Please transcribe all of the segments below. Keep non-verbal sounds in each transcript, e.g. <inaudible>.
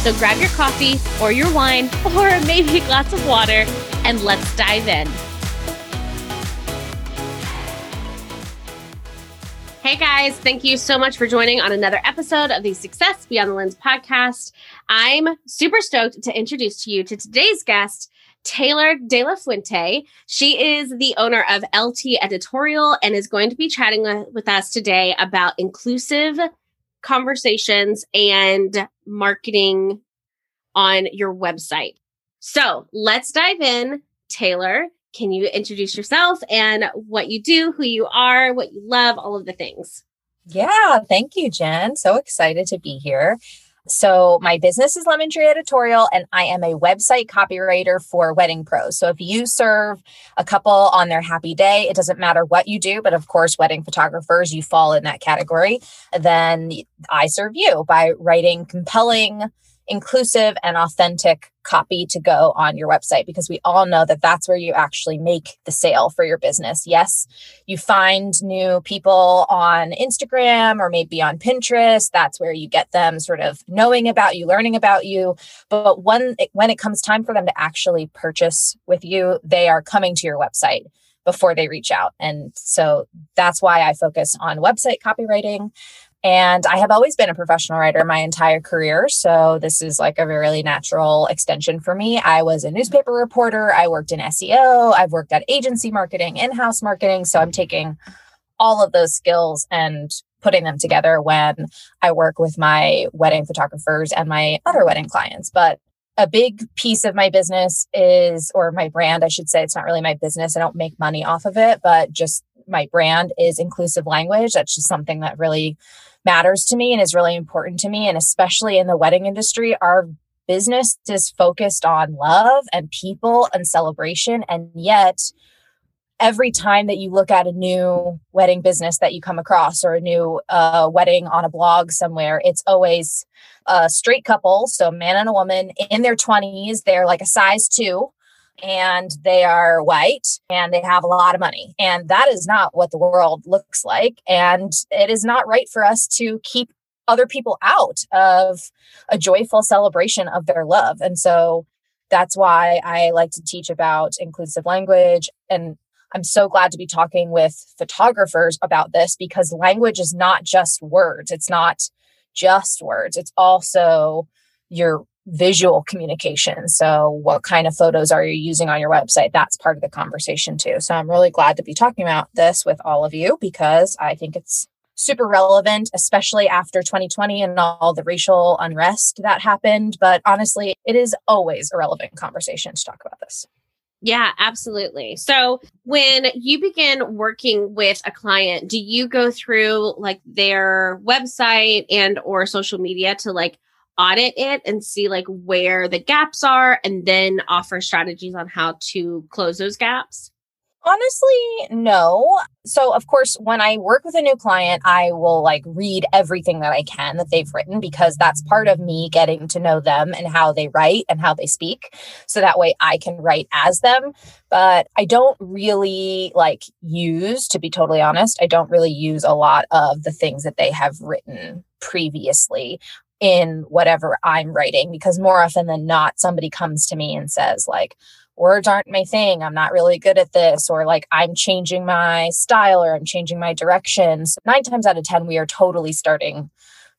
So grab your coffee or your wine or maybe a glass of water and let's dive in. Hey guys, thank you so much for joining on another episode of the Success Beyond the Lens podcast. I'm super stoked to introduce to you to today's guest, Taylor De La Fuente. She is the owner of LT Editorial and is going to be chatting with us today about inclusive conversations and marketing on your website. So let's dive in. Taylor, can you introduce yourself and what you do, who you are, what you love, all of the things? Yeah, thank you, Jen. So excited to be here. So, my business is Lemon Tree Editorial, and I am a website copywriter for wedding pros. So, if you serve a couple on their happy day, it doesn't matter what you do, but of course, wedding photographers, you fall in that category, then I serve you by writing compelling inclusive and authentic copy to go on your website because we all know that that's where you actually make the sale for your business. Yes, you find new people on Instagram or maybe on Pinterest. That's where you get them sort of knowing about you, learning about you. But when it, when it comes time for them to actually purchase with you, they are coming to your website before they reach out. And so that's why I focus on website copywriting. And I have always been a professional writer my entire career. So this is like a really natural extension for me. I was a newspaper reporter. I worked in SEO. I've worked at agency marketing, in house marketing. So I'm taking all of those skills and putting them together when I work with my wedding photographers and my other wedding clients. But a big piece of my business is, or my brand, I should say, it's not really my business. I don't make money off of it, but just my brand is inclusive language. That's just something that really matters to me and is really important to me. And especially in the wedding industry, our business is focused on love and people and celebration. And yet, every time that you look at a new wedding business that you come across or a new uh, wedding on a blog somewhere, it's always a straight couple, so a man and a woman in their 20s. They're like a size two and they are white and they have a lot of money. And that is not what the world looks like. And it is not right for us to keep other people out of a joyful celebration of their love. And so that's why I like to teach about inclusive language. And I'm so glad to be talking with photographers about this because language is not just words. It's not just words. It's also your visual communication. So, what kind of photos are you using on your website? That's part of the conversation too. So, I'm really glad to be talking about this with all of you because I think it's super relevant, especially after 2020 and all the racial unrest that happened. But honestly, it is always a relevant conversation to talk about this. Yeah, absolutely. So, when you begin working with a client, do you go through like their website and or social media to like audit it and see like where the gaps are and then offer strategies on how to close those gaps? Honestly, no. So, of course, when I work with a new client, I will like read everything that I can that they've written because that's part of me getting to know them and how they write and how they speak. So that way I can write as them. But I don't really like use, to be totally honest, I don't really use a lot of the things that they have written previously in whatever I'm writing because more often than not, somebody comes to me and says, like, words aren't my thing. I'm not really good at this, or like I'm changing my style or I'm changing my directions. Nine times out of 10, we are totally starting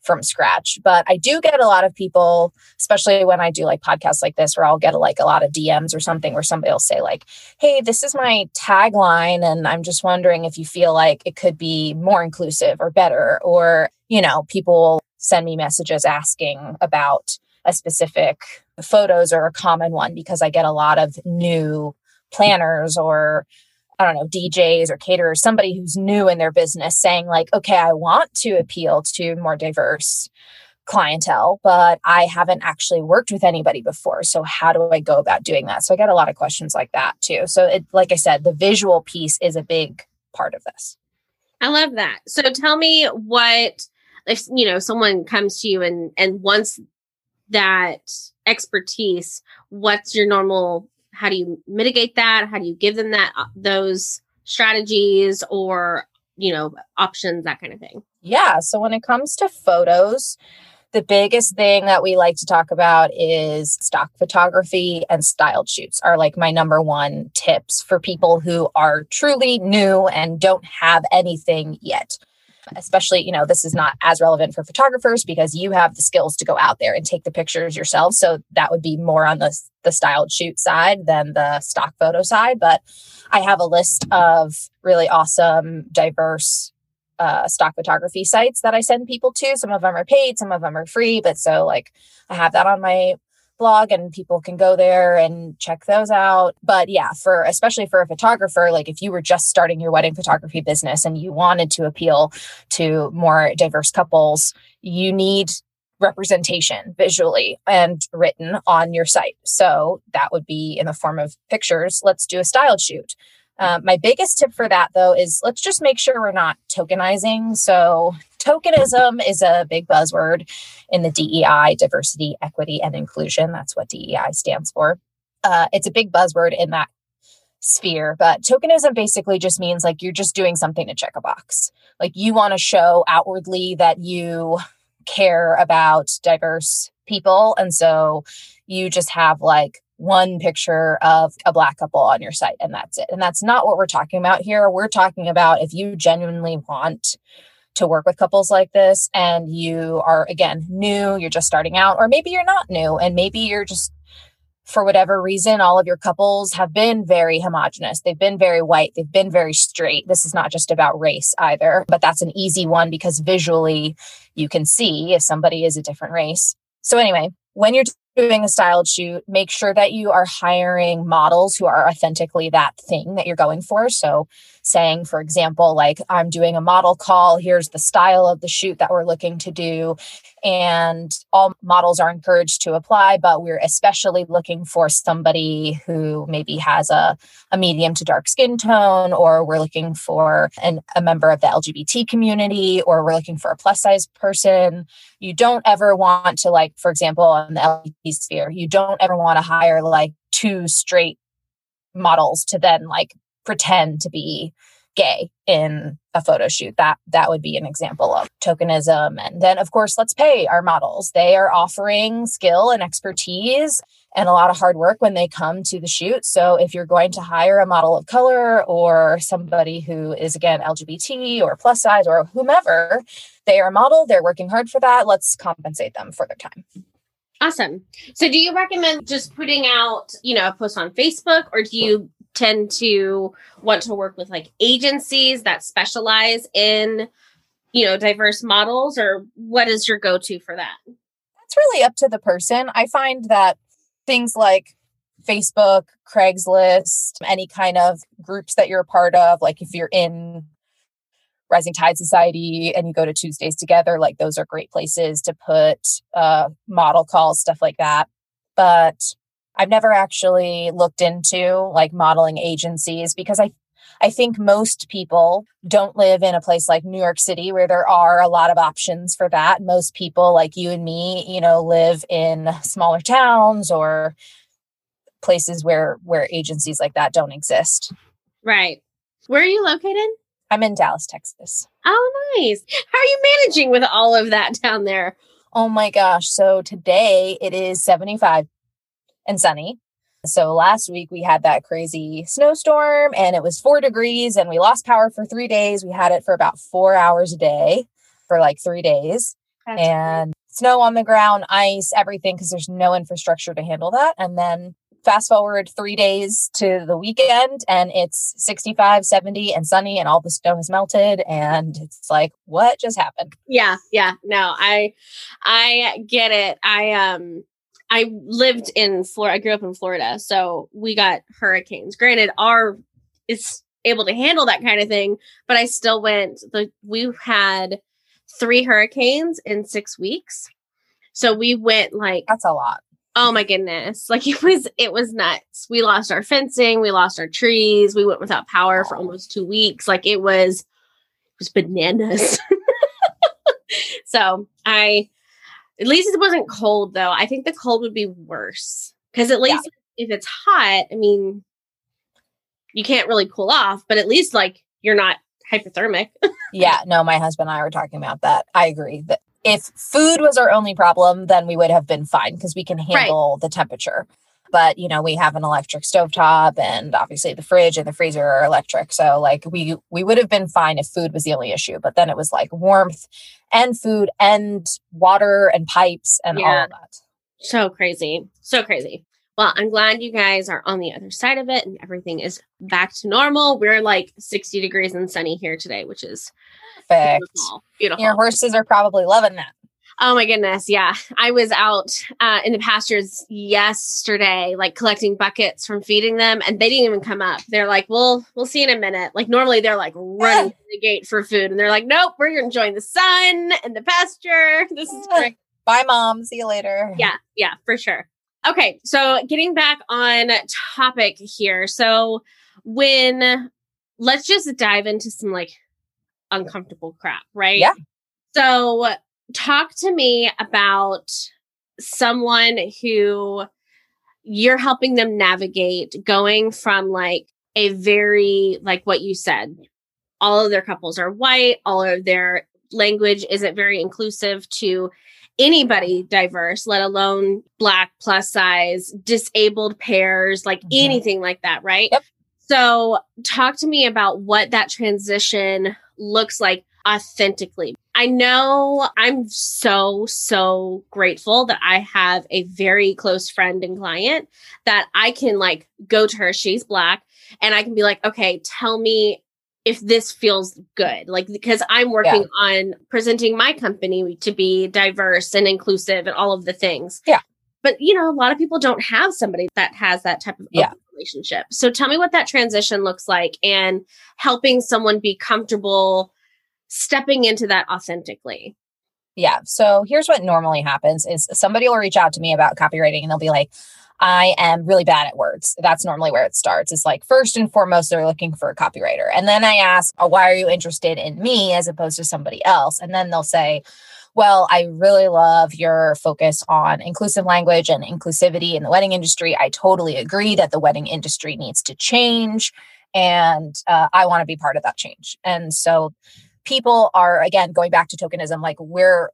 from scratch. But I do get a lot of people, especially when I do like podcasts like this, where I'll get like a lot of DMs or something where somebody will say, like, hey, this is my tagline. And I'm just wondering if you feel like it could be more inclusive or better. Or, you know, people send me messages asking about a specific photos or a common one because I get a lot of new planners or I don't know, DJs or caterers, somebody who's new in their business saying, like, okay, I want to appeal to more diverse clientele, but I haven't actually worked with anybody before. So how do I go about doing that? So I get a lot of questions like that too. So it like I said, the visual piece is a big part of this. I love that. So tell me what if you know someone comes to you and and wants that expertise, what's your normal how do you mitigate that? How do you give them that uh, those strategies or you know options that kind of thing? Yeah, so when it comes to photos, the biggest thing that we like to talk about is stock photography and styled shoots are like my number one tips for people who are truly new and don't have anything yet. Especially, you know, this is not as relevant for photographers because you have the skills to go out there and take the pictures yourself. So that would be more on the, the styled shoot side than the stock photo side. But I have a list of really awesome, diverse uh, stock photography sites that I send people to. Some of them are paid, some of them are free. But so, like, I have that on my blog and people can go there and check those out. But yeah, for especially for a photographer, like if you were just starting your wedding photography business and you wanted to appeal to more diverse couples, you need representation visually and written on your site. So that would be in the form of pictures. Let's do a styled shoot. Uh, my biggest tip for that, though, is let's just make sure we're not tokenizing. So, tokenism is a big buzzword in the DEI, diversity, equity, and inclusion. That's what DEI stands for. Uh, it's a big buzzword in that sphere, but tokenism basically just means like you're just doing something to check a box. Like you want to show outwardly that you care about diverse people. And so you just have like one picture of a black couple on your site and that's it. And that's not what we're talking about here. We're talking about if you genuinely want to work with couples like this and you are again new, you're just starting out or maybe you're not new and maybe you're just for whatever reason all of your couples have been very homogenous. They've been very white, they've been very straight. This is not just about race either, but that's an easy one because visually you can see if somebody is a different race. So anyway, when you're doing a styled shoot, make sure that you are hiring models who are authentically that thing that you're going for. So, saying, for example, like, I'm doing a model call, here's the style of the shoot that we're looking to do. And all models are encouraged to apply, but we're especially looking for somebody who maybe has a, a medium to dark skin tone, or we're looking for an, a member of the LGBT community, or we're looking for a plus size person. You don't ever want to, like, for example, on the LGBT sphere. You don't ever want to hire like two straight models to then like pretend to be gay in a photo shoot. That that would be an example of tokenism. And then of course let's pay our models. They are offering skill and expertise and a lot of hard work when they come to the shoot. So if you're going to hire a model of color or somebody who is again lgbt or plus size or whomever they are a model they're working hard for that let's compensate them for their time. Awesome. So do you recommend just putting out, you know, a post on Facebook or do you tend to want to work with like agencies that specialize in, you know, diverse models or what is your go-to for that? That's really up to the person. I find that things like Facebook, Craigslist, any kind of groups that you're a part of, like if you're in Rising Tide Society and you go to Tuesdays together, like those are great places to put uh, model calls, stuff like that. But I've never actually looked into like modeling agencies because I I think most people don't live in a place like New York City where there are a lot of options for that. Most people like you and me, you know, live in smaller towns or places where where agencies like that don't exist. Right. Where are you located? I'm in Dallas, Texas. Oh, nice. How are you managing with all of that down there? Oh my gosh. So today it is 75 and sunny. So last week we had that crazy snowstorm and it was four degrees and we lost power for three days. We had it for about four hours a day for like three days. That's and snow on the ground, ice, everything, because there's no infrastructure to handle that. And then fast forward three days to the weekend and it's 65 70 and sunny and all the snow has melted and it's like what just happened yeah yeah no i i get it i um i lived in florida i grew up in florida so we got hurricanes granted our is able to handle that kind of thing but i still went the we've had three hurricanes in six weeks So we went like That's a lot. oh my goodness. Like <laughs> it was it was nuts. We lost our fencing, we lost our trees, we went without power for almost 2 weeks. Like it was it was bananas. <laughs> so, I at least it wasn't cold though. I think the cold would be worse cuz at Yeah. least if it's hot, I mean you can't really cool off, but at least like you're not hypothermic. Yeah, no, my husband and I were talking about that. I agree that if food was our only problem, then we would have been fine because we can handle the temperature. But you know, we have an electric stovetop and obviously the fridge and the freezer are electric. So like we we would have been fine if food was the only issue. But then it was like warmth and food and water and pipes and all of that. So crazy. So crazy. Well, I'm glad you guys are on the other side of it and everything is back to normal. We're like 60 degrees and sunny here today, which is Perfect. Beautiful. Your horses are probably loving that. Oh my goodness. Yeah. I was out uh, in the pastures yesterday, like collecting buckets from feeding them, and they didn't even come up. They're like, well, we'll see in a minute. Like, normally they're like running <laughs> to the gate for food, and they're like, nope, we're enjoying the sun and the pasture. This is <laughs> great. Bye, mom. See you later. Yeah, yeah, for sure. Okay, so getting back on topic here. So when let's just dive into some like uncomfortable crap, right? Yeah. So talk to me about someone who you're helping them navigate going from like a very like what you said all of their couples are white all of their language isn't very inclusive to anybody diverse let alone black plus size disabled pairs like Mhm. anything like that right Yep. so talk to me about what that transition looks like authentically I know I'm so, so grateful that I have a very close friend and client that I can like go to her, she's black, and I can be like, okay, tell me if this feels good. Like, because I'm working on presenting my company to be diverse and inclusive and all of the things. Yeah. But, you know, a lot of people don't have somebody that has that type of Yeah. relationship. So tell me what that transition looks like and helping someone be comfortable stepping into that authentically. Yeah. So here's what normally happens is somebody will reach out to me about copywriting and they'll be like, I am really bad at words. That's normally where it starts. It's like first and foremost, they're looking for a copywriter. And then I ask, oh, why are you interested in me as opposed to somebody else? And then they'll say, well, I really love your focus on inclusive language and inclusivity in the wedding industry. I totally agree that the wedding industry needs to change. And uh, I want to be part of that change. And so people are, again, going back to tokenism, like we're,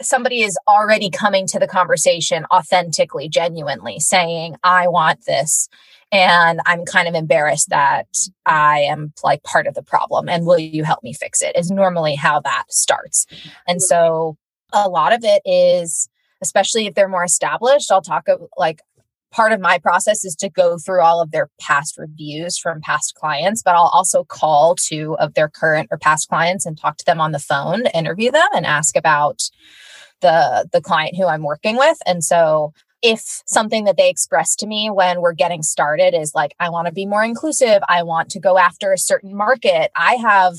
somebody is already coming to the conversation authentically, genuinely saying, I want this. And I'm kind of embarrassed that I am like part of the problem. And will you help me fix it? Is normally how that starts. And so a lot of it is, especially if they're more established, I'll talk of, like, part of my process is to go through all of their past reviews from past clients, but I'll also call two of their current or past clients and talk to them on the phone, interview them and ask about the the client who I'm working with. And so if something that they express to me when we're getting started is like I want to be more inclusive, I want to go after a certain market. I have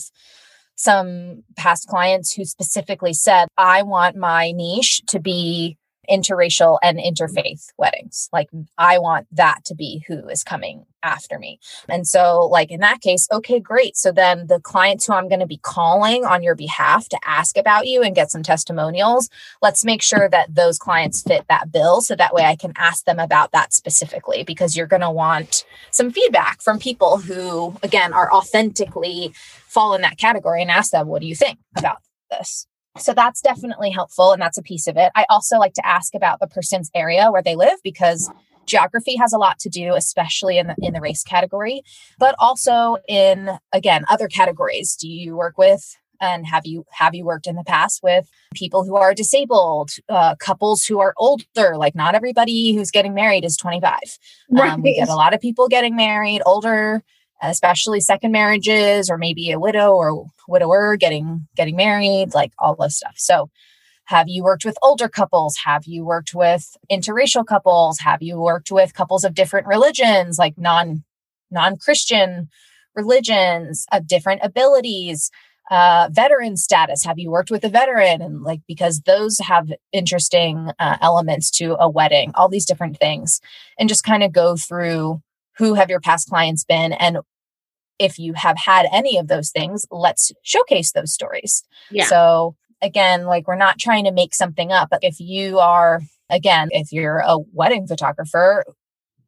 some past clients who specifically said I want my niche to be interracial and mm-hmm. interfaith weddings. Like I want that to be who is coming after me. And so like in that case, okay, great. So then the clients who I'm going to be calling on your behalf to ask about you and get some testimonials, let's make sure that those clients fit that bill so that way I can ask them about that specifically because you're going to want some feedback from people who again are authentically fall in that category and ask them what do you think about this? So that's definitely helpful and that's a piece of it. I also like to ask about the person's area where they live because geography has a lot to do especially in the in the race category, but also in again other categories. Do you work with and have you have you worked in the past with people who are disabled, uh, couples who are older? Like not everybody who's getting married is 25. Um, we get a lot of people getting married older especially second marriages or maybe a widow or widower getting getting married like all this stuff so have you worked with older couples have you worked with interracial couples have you worked with couples of different religions like non non-christian religions of different abilities uh, veteran status. Have you worked with a veteran? And like, because those have interesting uh, elements to a wedding, all these different things. And just kind of go through who have your past clients been and if you have had any of those things, let's showcase those stories. Yeah. So again, like we're not trying to make something up, but if you are, again, if you're a wedding photographer,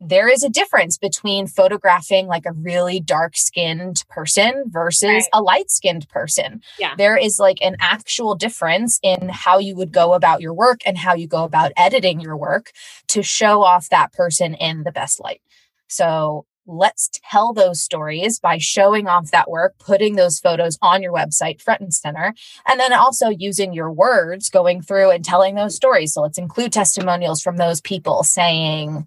there is a difference between photographing like a really dark skinned person versus right. a light skinned person. Yeah. There is like an actual difference in how you would go about your work and how you go about editing your work to show off that person in the best light. So let's tell those stories by showing off that work, putting those photos on your website front and center, and then also using your words going through and telling those stories. So let's include testimonials from those people saying,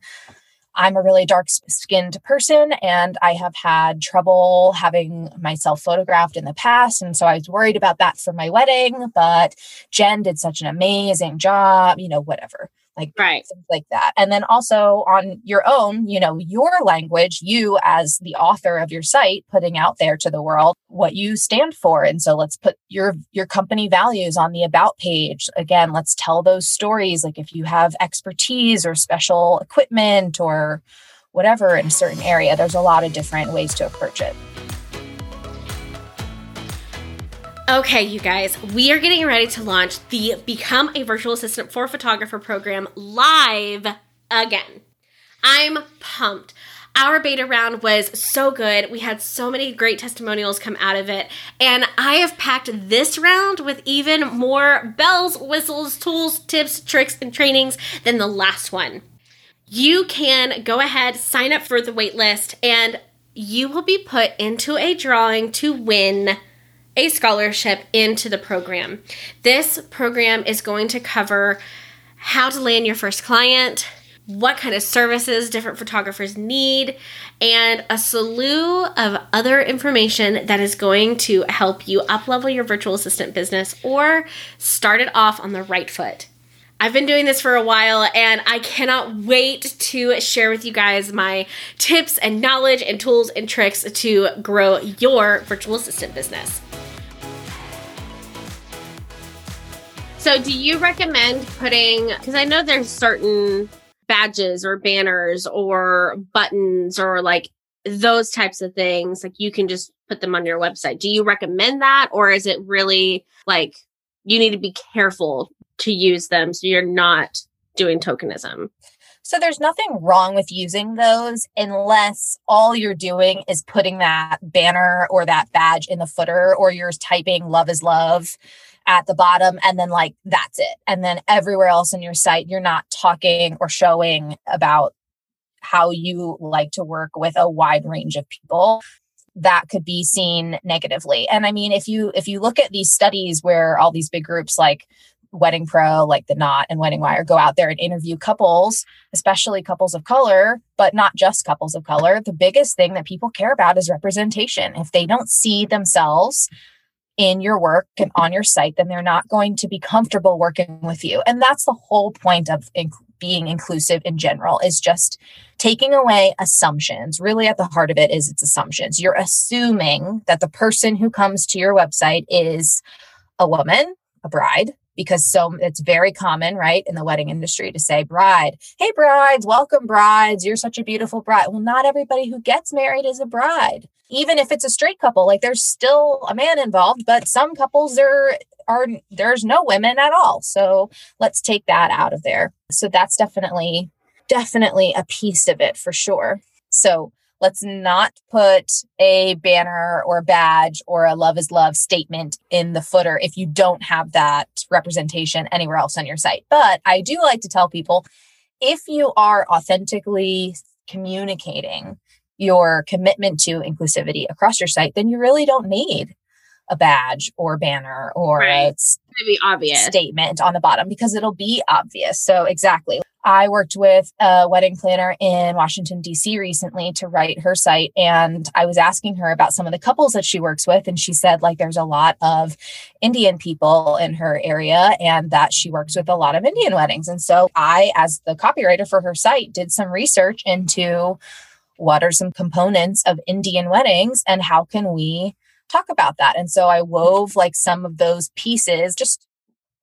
I'm a really dark skinned person and I have had trouble having myself photographed in the past. And so I was worried about that for my wedding, but Jen did such an amazing job, you know, whatever like right. things like that. And then also on your own, you know, your language, you as the author of your site, putting out there to the world what you stand for. And so let's put your your company values on the about page. Again, let's tell those stories. Like if you have expertise or special equipment or whatever in a certain area, there's a lot of different ways to approach it. Okay, you guys, we are getting ready to launch the Become a Virtual Assistant for Photographer program live again. I'm pumped. Our beta round was so good. We had so many great testimonials come out of it. And I have packed this round with even more bells, whistles, tools, tips, tricks, and trainings than the last one. You can go ahead, sign up for the waitlist, and you will be put into a drawing to win a scholarship into the program. This program is going to cover how to land your first client, what kind of services different photographers need, and a slew of other information that is going to help you uplevel your virtual assistant business or start it off on the right foot. I've been doing this for a while and I cannot wait to share with you guys my tips and knowledge and tools and tricks to grow your virtual assistant business. So, do you recommend putting, because I know there's certain badges or banners or buttons or like those types of things, like you can just put them on your website. Do you recommend that? Or is it really like you need to be careful to use them so you're not doing tokenism? So there's nothing wrong with using those unless all you're doing is putting that banner or that badge in the footer or you're typing love is love at the bottom and then like that's it. And then everywhere else in your site, you're not talking or showing about how you like to work with a wide range of people that could be seen negatively. And I mean, if you if you look at these studies where all these big groups like Wedding Pro, like the Knot and Wedding Wire go out there and interview couples, especially couples of color, but not just couples of color. The biggest thing that people care about is representation. If they don't see themselves in your work and on your site, then they're not going to be comfortable working with you. And that's the whole point of inc- being inclusive in general is just taking away assumptions. Really at the heart of it is it's assumptions. You're assuming that the person who comes to your website is a woman, a bride, because so it's very common, right, in the wedding industry to say bride, hey brides, welcome brides, you're such a beautiful bride. Well, not everybody who gets married is a bride. Even if it's a straight couple, like there's still a man involved, but some couples there are there's no women at all. So let's take that out of there. So that's definitely definitely a piece of it for sure. So Let's not put a banner or a badge or a love is love statement in the footer if you don't have that representation anywhere else on your site. But I do like to tell people if you are authentically communicating your commitment to inclusivity across your site, then you really don't need a badge or banner or right. a be obvious statement on the bottom because it'll be obvious. So exactly. I worked with a wedding planner in Washington, D.C. recently to write her site. And I was asking her about some of the couples that she works with. And she said, like, there's a lot of Indian people in her area and that she works with a lot of Indian weddings. And so I, as the copywriter for her site, did some research into what are some components of Indian weddings and how can we talk about that. And so I wove like some of those pieces, just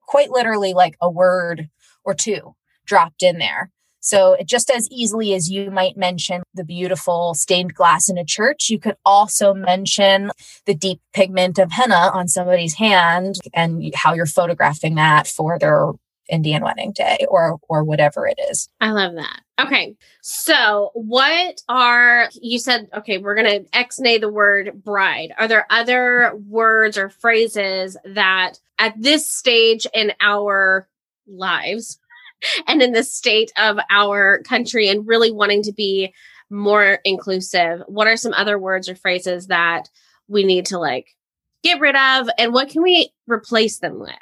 quite literally like a word or two dropped in there. So, just as easily as you might mention the beautiful stained glass in a church, you could also mention the deep pigment of henna on somebody's hand and how you're photographing that for their Indian wedding day or or whatever it is. I love that. Okay. So, what are you said okay, we're going to ex-nay the word bride. Are there other words or phrases that at this stage in our lives <laughs> and in the state of our country and really wanting to be more inclusive, what are some other words or phrases that we need to like get rid of and what can we replace them with?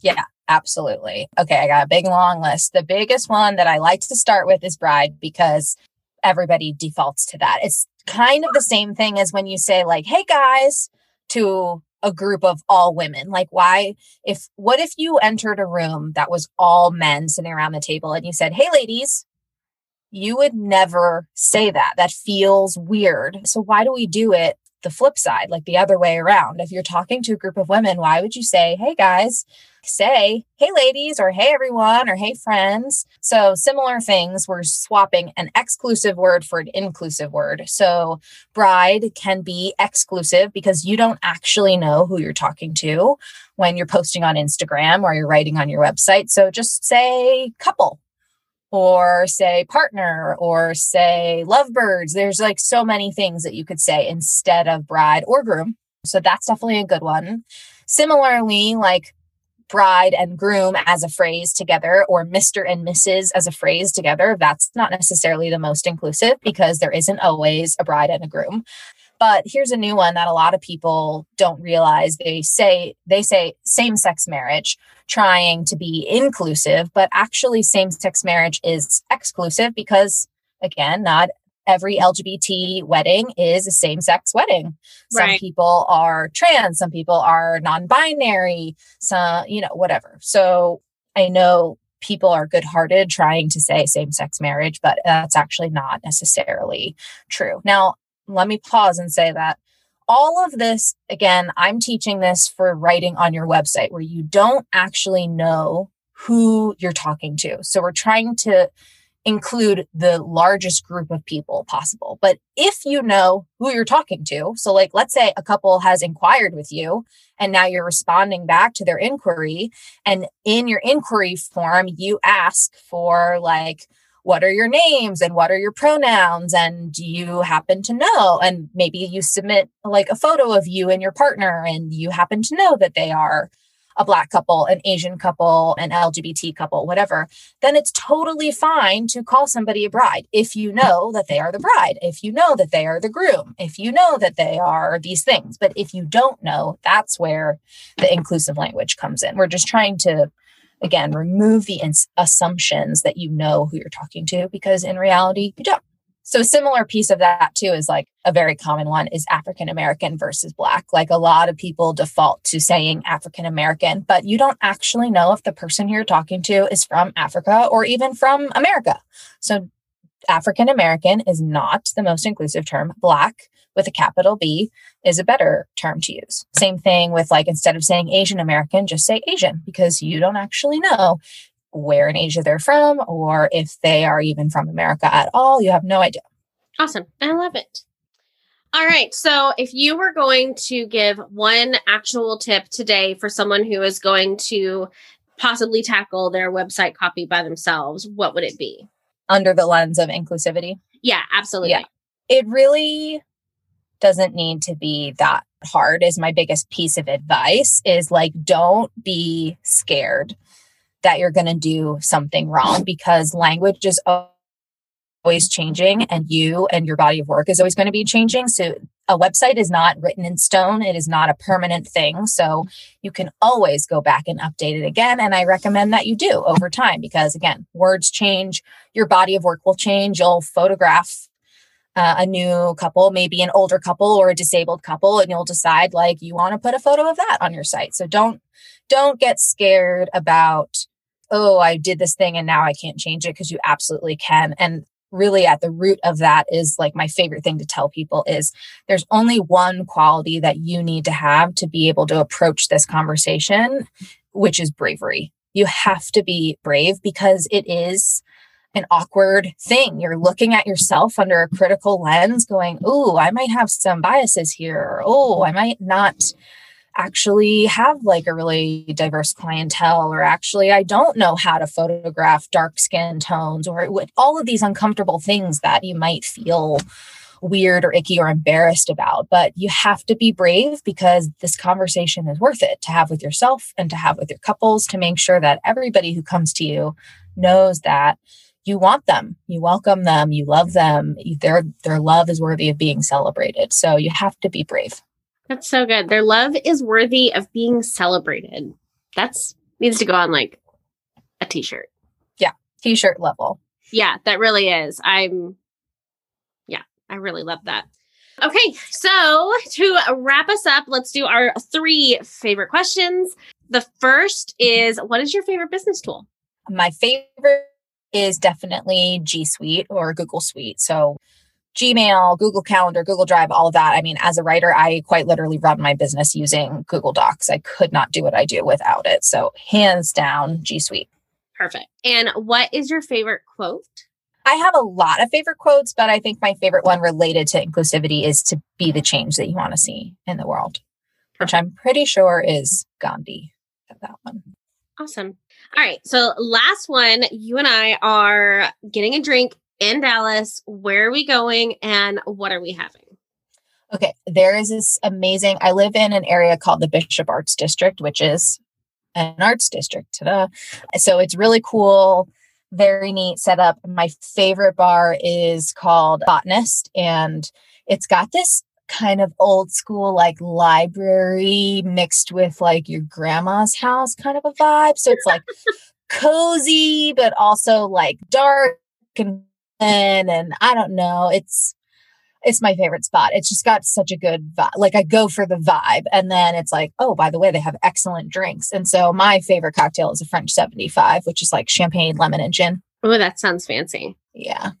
Yeah, absolutely. Okay, I got a big long list. The biggest one that I like to start with is bride because everybody defaults to that. It's kind of the same thing as when you say like, "Hey guys," to a group of all women. Like, why, if, what if you entered a room that was all men sitting around the table and you said, Hey, ladies, you would never say that. That feels weird. So, why do we do it the flip side, like the other way around? If you're talking to a group of women, why would you say, Hey, guys, say, hey, ladies, or hey, everyone, or hey, friends. So, similar things, we're swapping an exclusive word for an inclusive word. So, bride can be exclusive because you don't actually know who you're talking to when you're posting on Instagram or you're writing on your website. So, just say couple or say partner or say lovebirds. There's like so many things that you could say instead of bride or groom. So that's definitely a good one. Similarly, like bride and groom as a phrase together or Mr. and Mrs. as a phrase together, that's not necessarily the most inclusive because there isn't always a bride and a groom. But here's a new one that a lot of people don't realize. They say they say same-sex marriage trying to be inclusive, but actually same-sex marriage is exclusive because again, not every LGBT wedding is a same sex wedding. Some right. people are trans, some people are non binary, some, you know, whatever. So I know people are good hearted trying to say same sex marriage, but that's actually not necessarily true. Now, let me pause and say that all of this, again, I'm teaching this for writing on your website where you don't actually know who you're talking to. So we're trying to include the largest group of people possible. But if you know who you're talking to, so like let's say a couple has inquired with you and now you're responding back to their inquiry and in your inquiry form you ask for like what are your names and what are your pronouns and do you happen to know and maybe you submit like a photo of you and your partner and you happen to know that they are a black couple, an Asian couple, an LGBT couple, whatever, then it's totally fine to call somebody a bride if you know that they are the bride, if you know that they are the groom, if you know that they are these things. But if you don't know, that's where the inclusive language comes in. We're just trying to again remove the ins- assumptions that you know who you're talking to because in reality you don't so a similar piece of that too is like a very common one is African American versus black. Like a lot of people default to saying African American, but you don't actually know if the person you're talking to is from Africa or even from America. So African American is not the most inclusive term. Black with a capital B is a better term to use. Same thing with like instead of saying Asian American, just say Asian because you don't actually know where in Asia they're from or if they are even from America at all. You have no idea. Awesome. I love it. All right. So, if you were going to give one actual tip today for someone who is going to possibly tackle their website copy by themselves, what would it be? Under the lens of inclusivity? Yeah, absolutely. Yeah. It really doesn't need to be that hard is my biggest piece of advice is like don't be scared that you're going to do something wrong because language is always changing and you and your body of work is always going to be changing. So a website is not written in stone. It is not a permanent thing. So you can always go back and update it again. And I recommend that you do over time because again, words change, your body of work will change. You'll photograph uh, a new couple, maybe an older couple or a disabled couple, and you'll decide like you want to put a photo of that on your site. So don't don't get scared about oh, I did this thing and now I can't change it because you absolutely can. And really at the root of that is like my favorite thing to tell people is there's only one quality that you need to have to be able to approach this conversation, which is bravery. You have to be brave because it is an awkward thing. You're looking at yourself under a critical lens, going, Oh, I might have some biases here. oh, I might not actually have like a really diverse clientele or actually I don't know how to photograph dark skin tones or all of these uncomfortable things that you might feel weird or icky or embarrassed about but you have to be brave because this conversation is worth it to have with yourself and to have with your couples to make sure that everybody who comes to you knows that you want them you welcome them you love them their their love is worthy of being celebrated so you have to be brave that's so good. Their love is worthy of being celebrated. That's needs to go on like a t-shirt. Yeah, t-shirt level. Yeah, that really is. I'm yeah, I really love that. Okay, so to wrap us up, let's do our three favorite questions. The first is what is your favorite business tool? My favorite is definitely G Suite or Google Suite. So Gmail, Google Calendar, Google Drive, all of that. I mean, as a writer, I quite literally run my business using Google Docs. I could not do what I do without it. So, hands down, G Suite. Perfect. And what is your favorite quote? I have a lot of favorite quotes, but I think my favorite one related to inclusivity is to be the change that you want to see in the world, which I'm pretty sure is Gandhi. That one. Awesome. All right. So, last one, you and I are getting a drink in Dallas. Where are we going and what are we having? Okay, there is this amazing. I live in an area called the Bishop Arts District, which is an arts district. Ta-da. So it's really cool, very neat setup. My favorite bar is called Botanist, and it's got this kind of old school like library mixed with like your grandma's house kind of a vibe. So it's like cozy, but also like dark and and I don't know. It's it's my favorite spot. It's just got such a good vibe. Like I go for the vibe, and then it's like, oh, by the way, they have excellent drinks. And so my favorite cocktail is a French seventy five, which is like champagne, lemon, and gin. Oh, that sounds fancy. Yeah,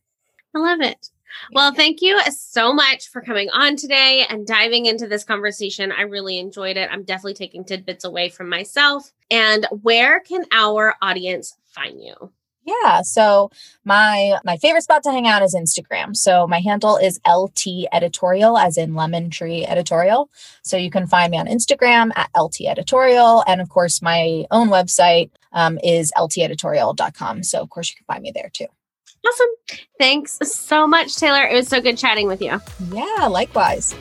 I love it. Well, thank you so much for coming on today and diving into this conversation. I really enjoyed it. I'm definitely taking tidbits away from myself. And where can our audience find you? Yeah. So my my favorite spot to hang out is Instagram. So my handle is LT editorial as in lemon tree editorial. So you can find me on Instagram at LT editorial. And of course, my own website um, is lteditorial.com. So of course you can find me there too. Awesome. Thanks so much, Taylor. It was so good chatting with you. Yeah, likewise.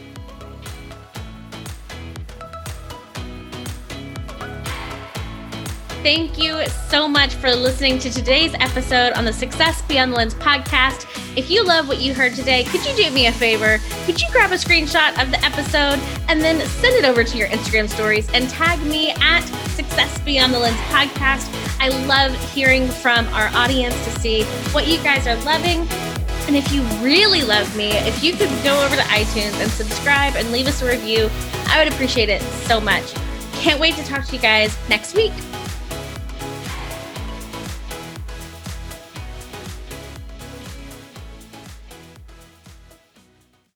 Thank you so much for listening to today's episode on the Success Beyond the Lens podcast. If you love what you heard today, could you do me a favor? Could you grab a screenshot of the episode and then send it over to your Instagram stories and tag me at Success Beyond the Lens podcast? I love hearing from our audience to see what you guys are loving. And if you really love me, if you could go over to iTunes and subscribe and leave us a review, I would appreciate it so much. Can't wait to talk to you guys next week.